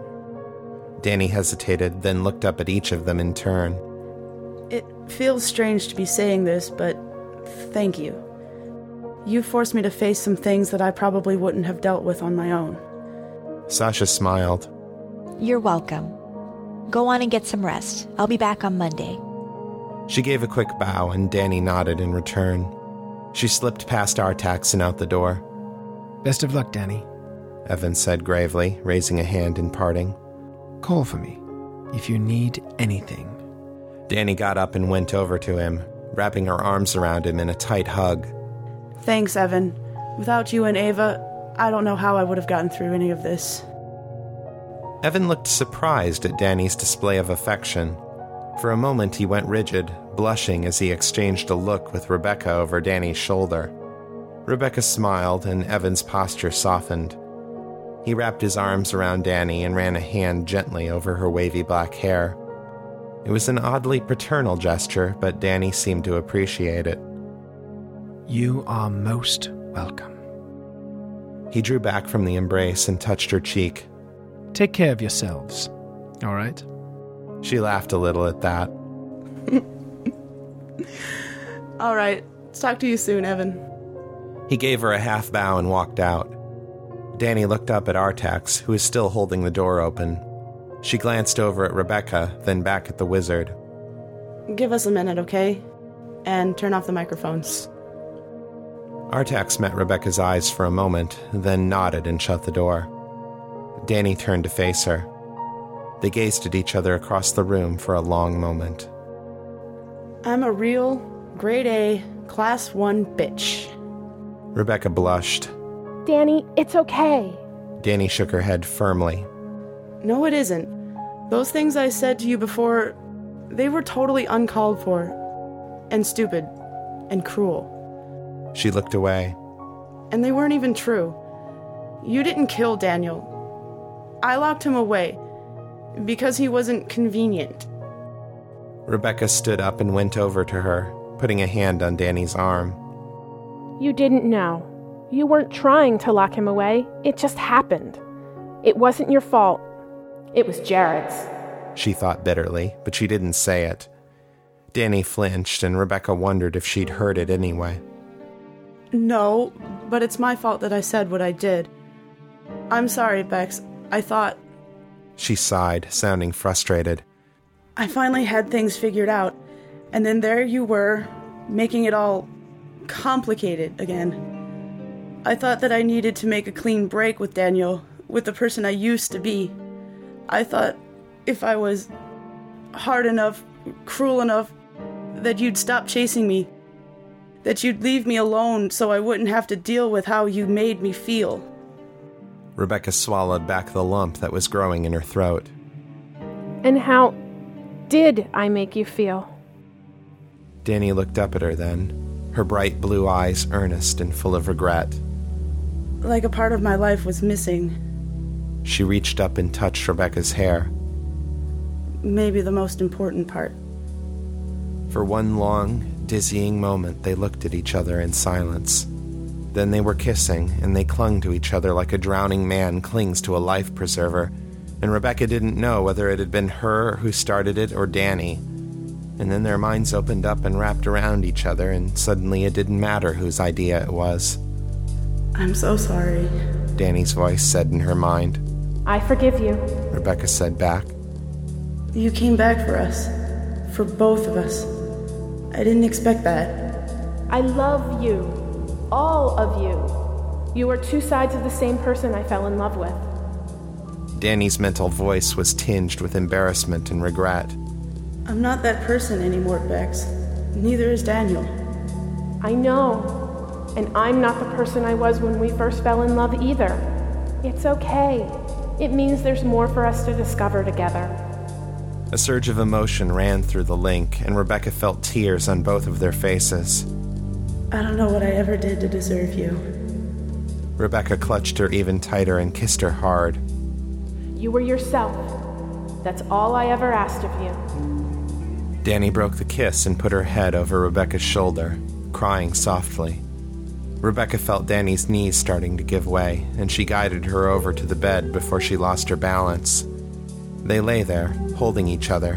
Speaker 1: Danni hesitated, then looked up at each of them in turn.
Speaker 6: It feels strange to be saying this, but thank you. You forced me to face some things that I probably wouldn't have dealt with on my own.
Speaker 1: Sasha smiled.
Speaker 7: You're welcome. Go on and get some rest. I'll be back on Monday.
Speaker 1: She gave a quick bow, and Danni nodded in return. She slipped past Artax and out the door.
Speaker 2: Best of luck, Danni.
Speaker 1: Evan said gravely, raising a hand in parting.
Speaker 2: Call for me if you need anything.
Speaker 1: Danni got up and went over to him, wrapping her arms around him in a tight hug.
Speaker 6: Thanks, Evan. Without you and Eva, I don't know how I would have gotten through any of this.
Speaker 1: Evan looked surprised at Danni's display of affection. For a moment, he went rigid, blushing as he exchanged a look with Rebecca over Danni's shoulder. Rebecca smiled, and Evan's posture softened. He wrapped his arms around Danni and ran a hand gently over her wavy black hair. It was an oddly paternal gesture, but Danni seemed to appreciate it.
Speaker 2: You are most welcome.
Speaker 1: He drew back from the embrace and touched her cheek.
Speaker 2: Take care of yourselves, all right?
Speaker 1: She laughed a little at that.
Speaker 6: All right. Talk to you soon, Evan.
Speaker 1: He gave her a half bow and walked out. Danni looked up at Artax, who was still holding the door open. She glanced over at Rebecca, then back at the wizard.
Speaker 6: Give us a minute, okay? And turn off the microphones.
Speaker 1: Artax met Rebecca's eyes for a moment, then nodded and shut the door. Danni turned to face her. They gazed at each other across the room for a long moment.
Speaker 6: I'm a real, grade A, class 1 bitch.
Speaker 1: Rebecca blushed.
Speaker 8: Danni, it's okay.
Speaker 1: Danni shook her head firmly.
Speaker 6: No, it isn't. Those things I said to you before, they were totally uncalled for, and stupid, and cruel.
Speaker 1: She looked away.
Speaker 6: And they weren't even true. You didn't kill Daniel. I locked him away because he wasn't convenient.
Speaker 1: Rebecca stood up and went over to her, putting a hand on Danni's arm.
Speaker 8: You didn't know. You weren't trying to lock him away. It just happened. It wasn't your fault. It was Jared's.
Speaker 1: She thought bitterly, but she didn't say it. Danni flinched, and Rebecca wondered if she'd heard it anyway.
Speaker 6: No, but it's my fault that I said what I did. I'm sorry, Bex. I thought.
Speaker 1: She sighed, sounding frustrated.
Speaker 6: I finally had things figured out, and then there you were, making it all complicated again. I thought that I needed to make a clean break with Daniel, with the person I used to be. I thought if I was hard enough, cruel enough, that you'd stop chasing me. That you'd leave me alone so I wouldn't have to deal with how you made me feel.
Speaker 1: Rebecca swallowed back the lump that was growing in her throat.
Speaker 8: And how did I make you feel?
Speaker 1: Danni looked up at her then, her bright blue eyes earnest and full of regret.
Speaker 6: Like a part of my life was missing.
Speaker 1: She reached up and touched Rebecca's hair.
Speaker 6: Maybe the most important part.
Speaker 1: For one long, dizzying moment, they looked at each other in silence. Then they were kissing, and they clung to each other like a drowning man clings to a life preserver. And Rebecca didn't know whether it had been her who started it or Danni. And then their minds opened up and wrapped around each other, and suddenly it didn't matter whose idea it was.
Speaker 6: I'm so sorry.
Speaker 1: Danni's voice said in her mind.
Speaker 8: I forgive you.
Speaker 1: Rebecca said back.
Speaker 6: You came back for us. For both of us. I didn't expect that.
Speaker 8: I love you. All of you. You are two sides of the same person I fell in love with.
Speaker 1: Danni's mental voice was tinged with embarrassment and regret.
Speaker 6: I'm not that person anymore, Bex. Neither is Daniel.
Speaker 8: I know. And I'm not the person I was when we first fell in love either. It's okay. It means there's more for us to discover together.
Speaker 1: A surge of emotion ran through the link, and Rebecca felt tears on both of their faces.
Speaker 6: I don't know what I ever did to deserve you.
Speaker 1: Rebecca clutched her even tighter and kissed her hard.
Speaker 8: You were yourself. That's all I ever asked of you.
Speaker 1: Danni broke the kiss and put her head over Rebecca's shoulder, crying softly. Rebecca felt Danni's knees starting to give way, and she guided her over to the bed before she lost her balance. They lay there, holding each other,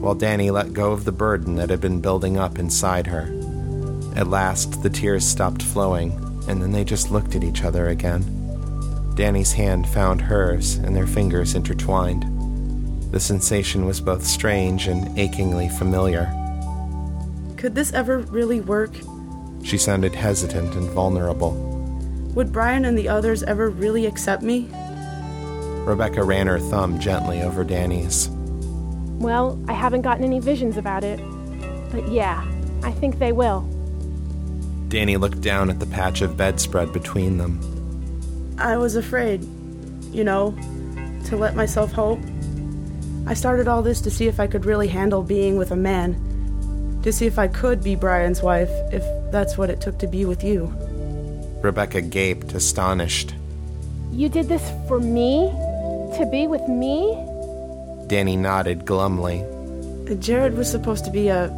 Speaker 1: while Danni let go of the burden that had been building up inside her. At last, the tears stopped flowing, and then they just looked at each other again. Danni's hand found hers, and their fingers intertwined. The sensation was both strange and achingly familiar.
Speaker 6: Could this ever really work?
Speaker 1: She sounded hesitant and vulnerable.
Speaker 6: Would Brian and the others ever really accept me?
Speaker 1: Rebecca ran her thumb gently over Danni's.
Speaker 8: Well, I haven't gotten any visions about it. But yeah, I think they will.
Speaker 1: Danni looked down at the patch of bedspread between them.
Speaker 6: I was afraid, you know, to let myself hope. I started all this to see if I could really handle being with a man, to see if I could be Brian's wife, if that's what it took to be with you.
Speaker 1: Rebecca gaped, astonished.
Speaker 8: You did this for me? To be with me?
Speaker 1: Danni nodded glumly.
Speaker 6: Jared was supposed to be a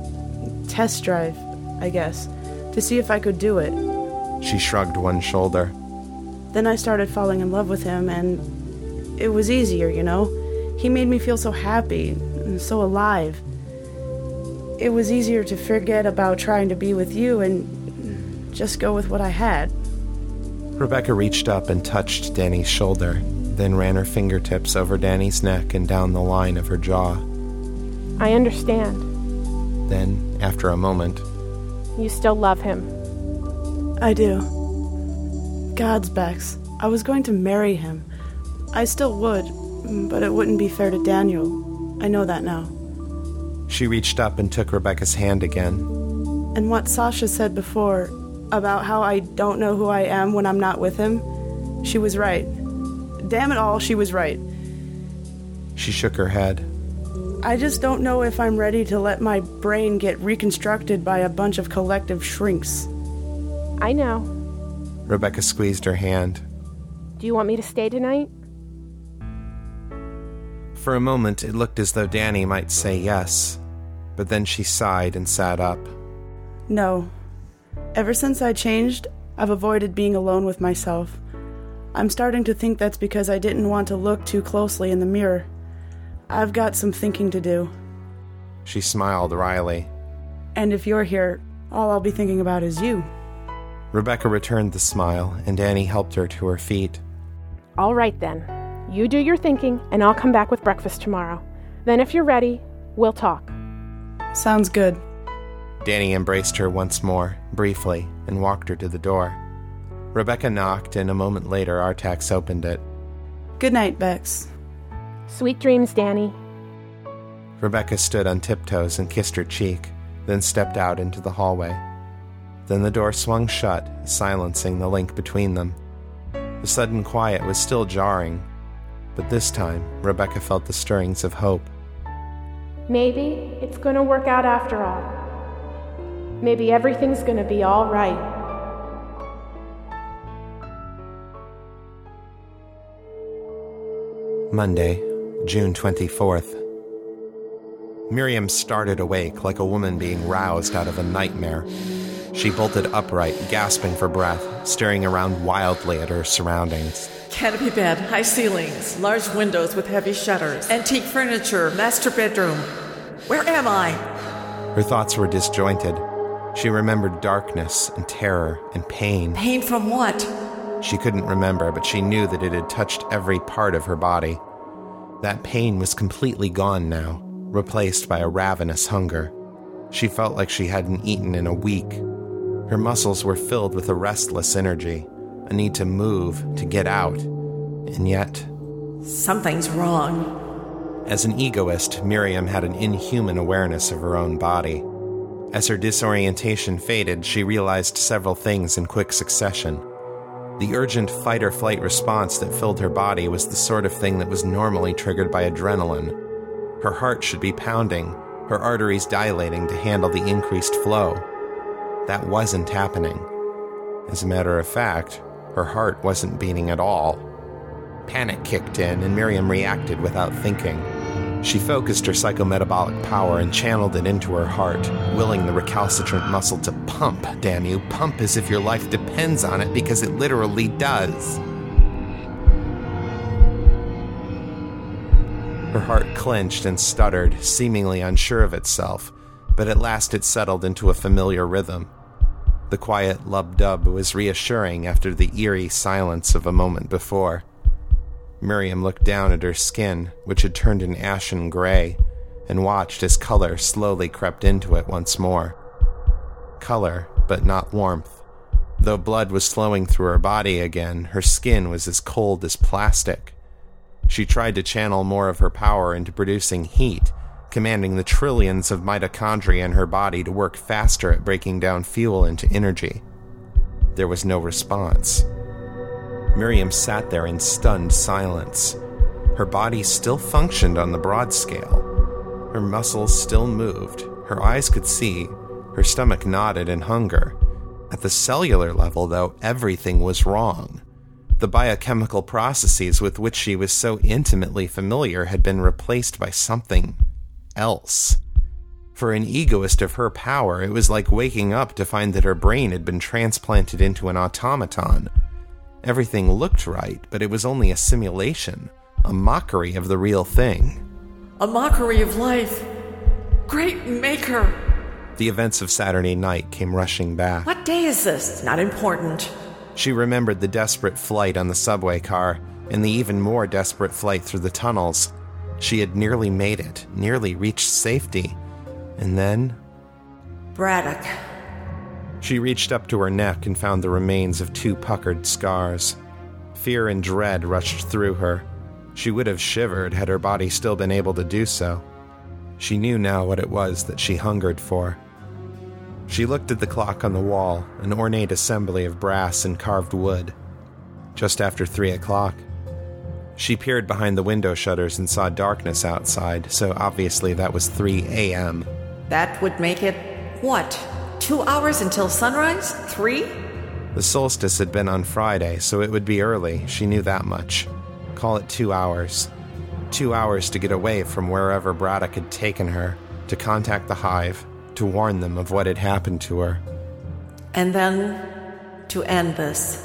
Speaker 6: test drive, I guess, to see if I could do it.
Speaker 1: She shrugged one shoulder.
Speaker 6: Then I started falling in love with him, and it was easier, you know? He made me feel so happy and so alive. It was easier to forget about trying to be with you and just go with what I had.
Speaker 1: Rebecca reached up and touched Danni's shoulder, then ran her fingertips over Danni's neck and down the line of her jaw.
Speaker 8: I understand.
Speaker 1: Then, after a moment,
Speaker 8: You still love him.
Speaker 6: I do. God's Bex. I was going to marry him. I still would, but it wouldn't be fair to Daniel. I know that now.
Speaker 1: she reached up and took Rebecca's hand again.
Speaker 6: And what Sasha said before about how I don't know who I am when I'm not with him, she was right. Damn it all, she was right.
Speaker 1: She shook her head.
Speaker 6: I just don't know if I'm ready to let my brain get reconstructed by a bunch of collective shrinks.
Speaker 8: I know.
Speaker 1: Rebecca squeezed her hand.
Speaker 8: Do you want me to stay tonight?
Speaker 1: For a moment, it looked as though Danni might say yes, but then she sighed and sat up.
Speaker 6: No. Ever since I changed, I've avoided being alone with myself. I'm starting to think that's because I didn't want to look too closely in the mirror. I've got some thinking to do.
Speaker 1: She smiled wryly.
Speaker 6: And if you're here, all I'll be thinking about is you.
Speaker 1: Rebecca returned the smile, and Danni helped her to her feet.
Speaker 8: All right then. You do your thinking, and I'll come back with breakfast tomorrow. Then, if you're ready, we'll talk.
Speaker 6: Sounds good.
Speaker 1: Danni embraced her once more, briefly, and walked her to the door. Rebecca knocked, and a moment later, Artax opened it.
Speaker 6: Good night, Bex.
Speaker 8: Sweet dreams, Danni.
Speaker 1: Rebecca stood on tiptoes and kissed her cheek, then stepped out into the hallway. Then the door swung shut, silencing the link between them. The sudden quiet was still jarring, but this time Rebecca felt the stirrings of hope.
Speaker 8: Maybe it's going to work out after all. Maybe everything's going to be all right.
Speaker 1: Monday, June 24th. Miriam started awake like a woman being roused out of a nightmare. She bolted upright, gasping for breath, staring around wildly at her surroundings.
Speaker 4: Canopy bed, high ceilings, large windows with heavy shutters, antique furniture, master bedroom. Where am I?
Speaker 1: Her thoughts were disjointed. She remembered darkness and terror and pain.
Speaker 4: Pain from what?
Speaker 1: She couldn't remember, but she knew that it had touched every part of her body. That pain was completely gone now, replaced by a ravenous hunger. She felt like she hadn't eaten in a week. Her muscles were filled with a restless energy, a need to move, to get out. And yet.
Speaker 4: Something's wrong.
Speaker 1: As an egoist, Miriam had an inhuman awareness of her own body. As her disorientation faded, she realized several things in quick succession. The urgent fight or flight response that filled her body was the sort of thing that was normally triggered by adrenaline. Her heart should be pounding, her arteries dilating to handle the increased flow. That wasn't happening. As a matter of fact, her heart wasn't beating at all. Panic kicked in, and Miriam reacted without thinking. She focused her psychometabolic power and channeled it into her heart, willing the recalcitrant muscle to pump, damn you, pump as if your life depends on it because it literally does. Her heart clenched and stuttered, seemingly unsure of itself, but at last it settled into a familiar rhythm. The quiet lub dub was reassuring after the eerie silence of a moment before. Miriam looked down at her skin, which had turned an ashen gray, and watched as color slowly crept into it once more. Color, but not warmth. Though blood was flowing through her body again, her skin was as cold as plastic. She tried to channel more of her power into producing heat, commanding the trillions of mitochondria in her body to work faster at breaking down fuel into energy. There was no response. Miriam sat there in stunned silence. Her body still functioned on the broad scale. Her muscles still moved. Her eyes could see. Her stomach nodded in hunger. At the cellular level, though, everything was wrong. The biochemical processes with which she was so intimately familiar had been replaced by something else. For an egoist of her power, it was like waking up to find that her brain had been transplanted into an automaton Everything looked right, but it was only a simulation, a mockery of the real thing.
Speaker 4: A mockery of life. Great Maker!
Speaker 1: The events of Saturday night came rushing back.
Speaker 4: What day is this? Not important.
Speaker 1: She remembered the desperate flight on the subway car, and the even more desperate flight through the tunnels. She had nearly made it, nearly reached safety. And then.
Speaker 4: Braddock.
Speaker 1: She reached up to her neck and found the remains of two puckered scars. Fear and dread rushed through her. She would have shivered had her body still been able to do so. She knew now what it was that she hungered for. She looked at the clock on the wall, an ornate assembly of brass and carved wood. Just after three o'clock. She peered behind the window shutters and saw darkness outside, so obviously that was 3 a.m.
Speaker 4: That would make it what? Two hours until sunrise? Three?
Speaker 1: The solstice had been on Friday, so it would be early. She knew that much. Call it two hours. Two hours to get away from wherever Braddock had taken her, to contact the hive, to warn them of what had happened to her.
Speaker 4: And then to end this.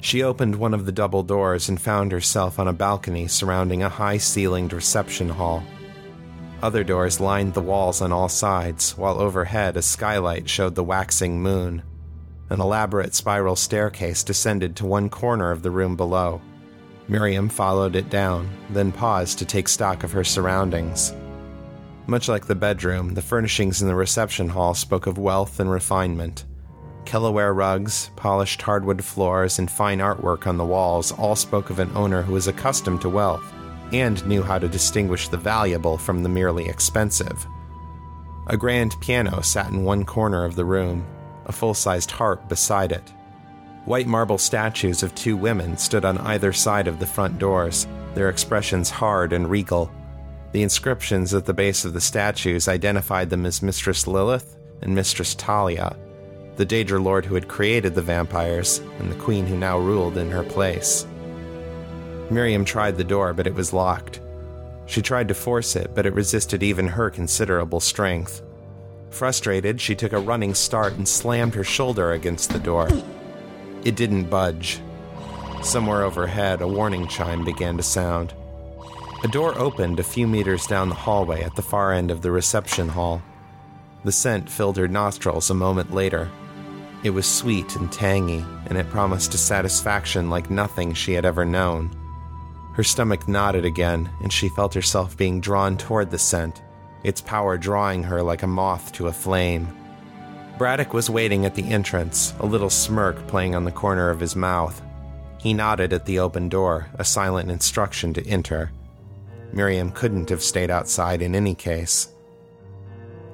Speaker 1: She opened one of the double doors and found herself on a balcony surrounding a high ceilinged reception hall. Other doors lined the walls on all sides, while overhead a skylight showed the waxing moon. An elaborate spiral staircase descended to one corner of the room below. Miriam followed it down, then paused to take stock of her surroundings. Much like the bedroom, the furnishings in the reception hall spoke of wealth and refinement. Kellaware rugs, polished hardwood floors, and fine artwork on the walls all spoke of an owner who was accustomed to wealth and knew how to distinguish the valuable from the merely expensive. A grand piano sat in one corner of the room, a full sized harp beside it. White marble statues of two women stood on either side of the front doors, their expressions hard and regal. The inscriptions at the base of the statues identified them as Mistress Lilith and Mistress Talia, the Daedra Lord who had created the vampires, and the queen who now ruled in her place. Miriam tried the door, but it was locked. She tried to force it, but it resisted even her considerable strength. Frustrated, she took a running start and slammed her shoulder against the door. It didn't budge. Somewhere overhead, a warning chime began to sound. A door opened a few meters down the hallway at the far end of the reception hall. The scent filled her nostrils a moment later. It was sweet and tangy, and it promised a satisfaction like nothing she had ever known. Her stomach knotted again, and she felt herself being drawn toward the scent, its power drawing her like a moth to a flame. Braddock was waiting at the entrance, a little smirk playing on the corner of his mouth. He nodded at the open door, a silent instruction to enter. Miriam couldn't have stayed outside in any case.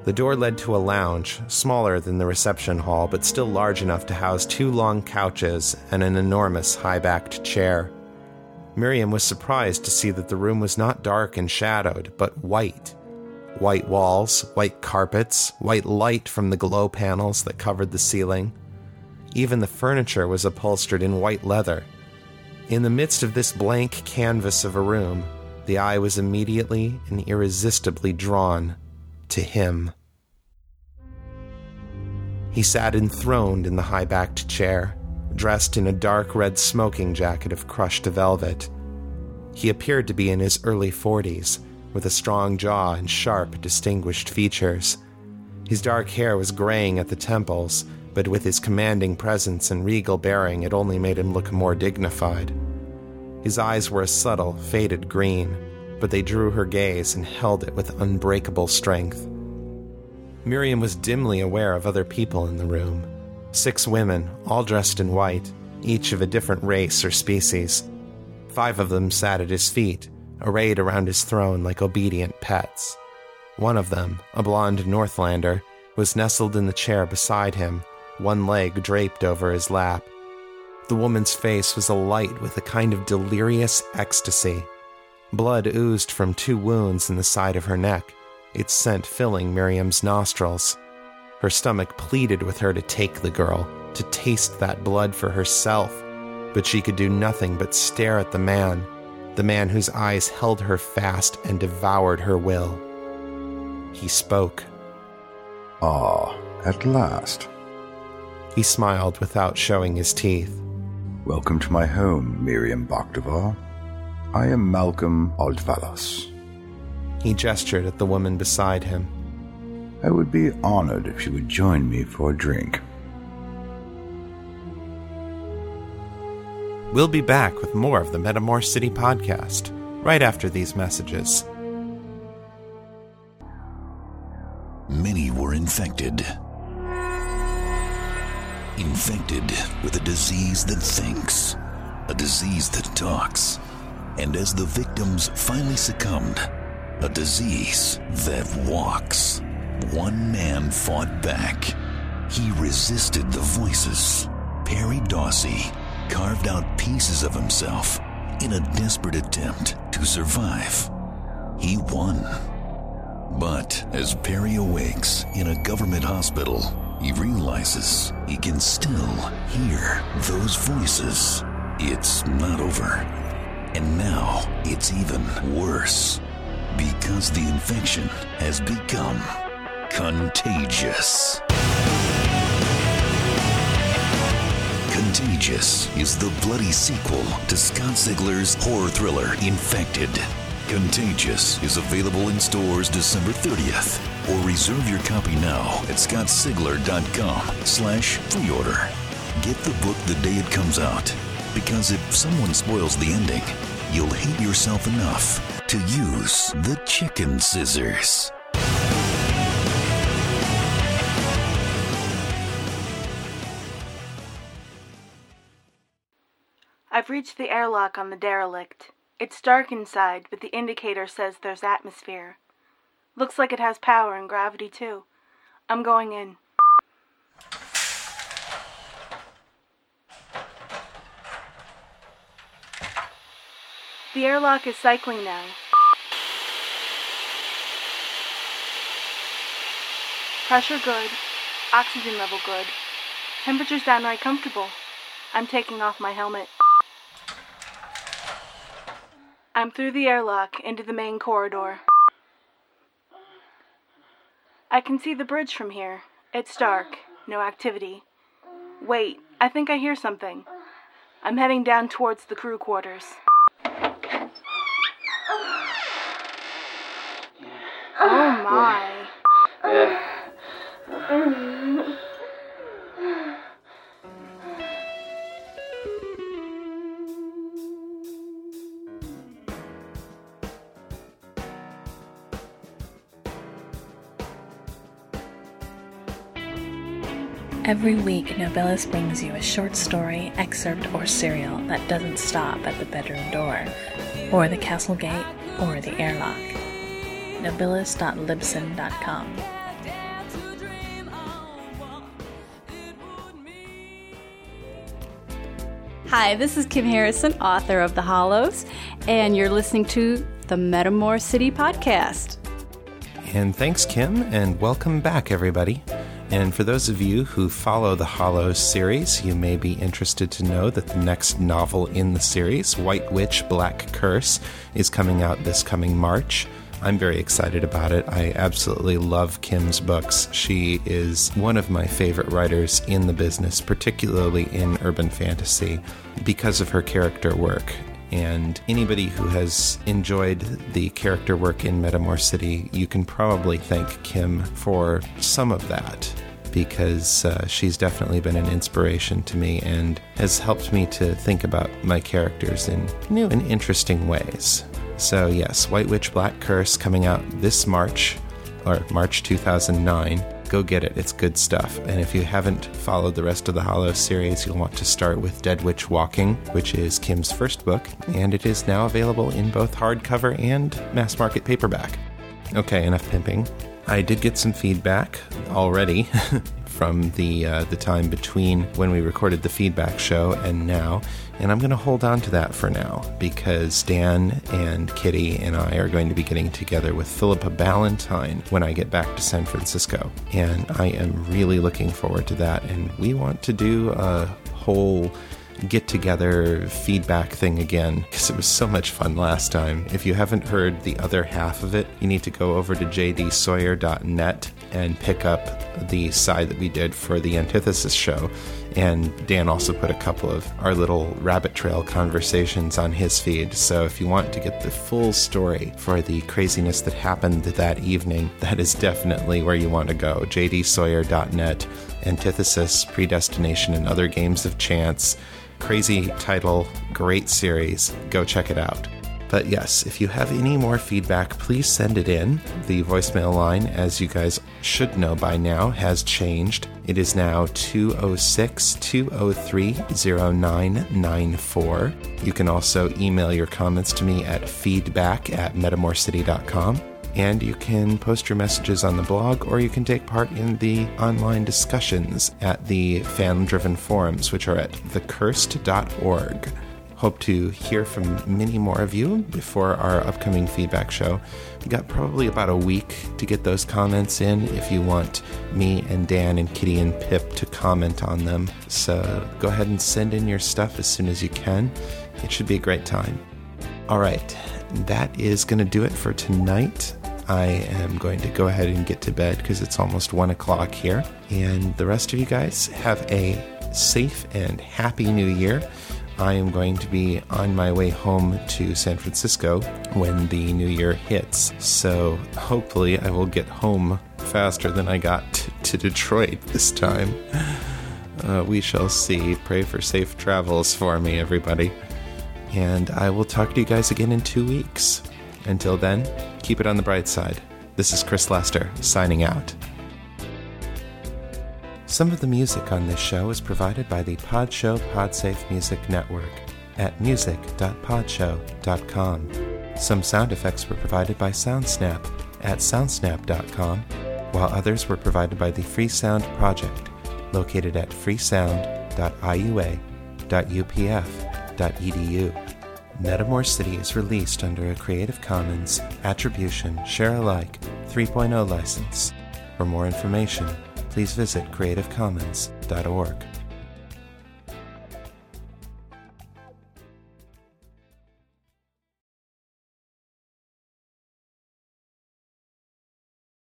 Speaker 1: The door led to a lounge, smaller than the reception hall, but still large enough to house two long couches and an enormous high backed chair. Miriam was surprised to see that the room was not dark and shadowed, but white. White walls, white carpets, white light from the glow panels that covered the ceiling. Even the furniture was upholstered in white leather. In the midst of this blank canvas of a room, the eye was immediately and irresistibly drawn to him. He sat enthroned in the high backed chair, dressed in a dark red smoking jacket of crushed velvet. He appeared to be in his early forties, with a strong jaw and sharp, distinguished features. His dark hair was graying at the temples, but with his commanding presence and regal bearing, it only made him look more dignified. His eyes were a subtle, faded green, but they drew her gaze and held it with unbreakable strength. Miriam was dimly aware of other people in the room six women, all dressed in white, each of a different race or species. Five of them sat at his feet, arrayed around his throne like obedient pets. One of them, a blonde Northlander, was nestled in the chair beside him, one leg draped over his lap. The woman's face was alight with a kind of delirious ecstasy. Blood oozed from two wounds in the side of her neck, its scent filling Miriam's nostrils. Her stomach pleaded with her to take the girl, to taste that blood for herself, but she could do nothing but stare at the man, the man whose eyes held her fast and devoured her will. He spoke.
Speaker 10: Ah, at last.
Speaker 1: He smiled without showing his teeth.
Speaker 10: Welcome to my home, Miriam Bakhtavar. I am Malcolm Aldvalos.
Speaker 1: He gestured at the woman beside him.
Speaker 10: I would be honored if you would join me for a drink.
Speaker 1: We'll be back with more of the Metamor City podcast right after these messages.
Speaker 11: Many were infected. Infected with a disease that thinks, a disease that talks. And as the victims finally succumbed, a disease that walks. One man fought back. He resisted the voices. Perry Dawsey carved out pieces of himself in a desperate attempt to survive. He won. But as Perry awakes in a government hospital, he realizes he can still hear those voices. It's not over. And now it's even worse because the infection has become contagious. Contagious is the bloody sequel to Scott Sigler's horror thriller Infected. Contagious is available in stores December 30th. Or reserve your copy now at scottsigler.com slash pre-order. Get the book the day it comes out. Because if someone spoils the ending, you'll hate yourself enough to use the chicken scissors.
Speaker 12: I've reached the airlock on the derelict. It's dark inside, but the indicator says there's atmosphere. Looks like it has power and gravity, too. I'm going in. The airlock is cycling now. Pressure good, oxygen level good, temperature's downright comfortable. I'm taking off my helmet. I'm through the airlock into the main corridor. I can see the bridge from here. It's dark, no activity. Wait, I think I hear something. I'm heading down towards the crew quarters. Oh my.
Speaker 13: Every week, Nobilis brings you a short story, excerpt, or serial that doesn't stop at the bedroom door, or the castle gate, or the airlock. Nobilis.libsyn.com.
Speaker 14: Hi, this is Kim Harrison, author of The Hollows, and you're listening to the Metamor City Podcast.
Speaker 1: And thanks, Kim, and welcome back, everybody. And for those of you who follow the Hollows series, you may be interested to know that the next novel in the series, White Witch Black Curse, is coming out this coming March. I'm very excited about it. I absolutely love Kim's books. She is one of my favorite writers in the business, particularly in urban fantasy, because of her character work. And anybody who has enjoyed the character work in Metamor City, you can probably thank Kim for some of that because uh, she's definitely been an inspiration to me and has helped me to think about my characters in new and interesting ways. So, yes, White Witch Black Curse coming out this March, or March 2009. Go get it, it's good stuff. And if you haven't followed the rest of the Hollow series, you'll want to start with Dead Witch Walking, which is Kim's first book, and it is now available in both hardcover and mass market paperback. Okay, enough pimping. I did get some feedback already from the uh, the time between when we recorded the feedback show and now, and I'm going to hold on to that for now because Dan and Kitty and I are going to be getting together with Philippa Ballantine when I get back to San Francisco, and I am really looking forward to that. And we want to do a whole get together feedback thing again because it was so much fun last time. If you haven't heard the other half of it, you need to go over to jdsawyer.net and pick up the side that we did for the Antithesis show. And Dan also put a couple of our little rabbit trail conversations on his feed. So if you want to get the full story for the craziness that happened that evening, that is definitely where you want to go. jdsawyer.net, Antithesis, Predestination, and Other Games of Chance crazy title, great series. Go check it out. But yes, if you have any more feedback, please send it in. The voicemail line, as you guys should know by now, has changed. It is now 206 203 0994. You can also email your comments to me at feedback at metamorcity.com and you can post your messages on the blog or you can take part in the online discussions at the fan driven forums, which are at thecursed.org. Hope to hear from many more of you before our upcoming feedback show. We got probably about a week to get those comments in if you want me and Dan and Kitty and Pip to comment on them. So go ahead and send in your stuff as soon as you can. It should be a great time. All right, that is going to do it for tonight. I am going to go ahead and get to bed because it's almost one o'clock here. And the rest of you guys have a safe and happy new year. I am going to be on my way home to San Francisco when the new year hits. So hopefully, I will get home faster than I got to Detroit this time. Uh, we shall see. Pray for safe travels for me, everybody. And I will talk to you guys again in two weeks. Until then, keep it on the bright side. This is Chris Lester, signing out. Some of the music on this show is provided by the Podshow Podsafe Music Network at music.podshow.com. Some sound effects were provided by SoundSnap at soundsnap.com, while others were provided by the Free Sound Project, located at freesound.iua.upf.edu. Metamor City is released under a Creative Commons Attribution Share Alike 3.0 license. For more information, please visit creativecommons.org.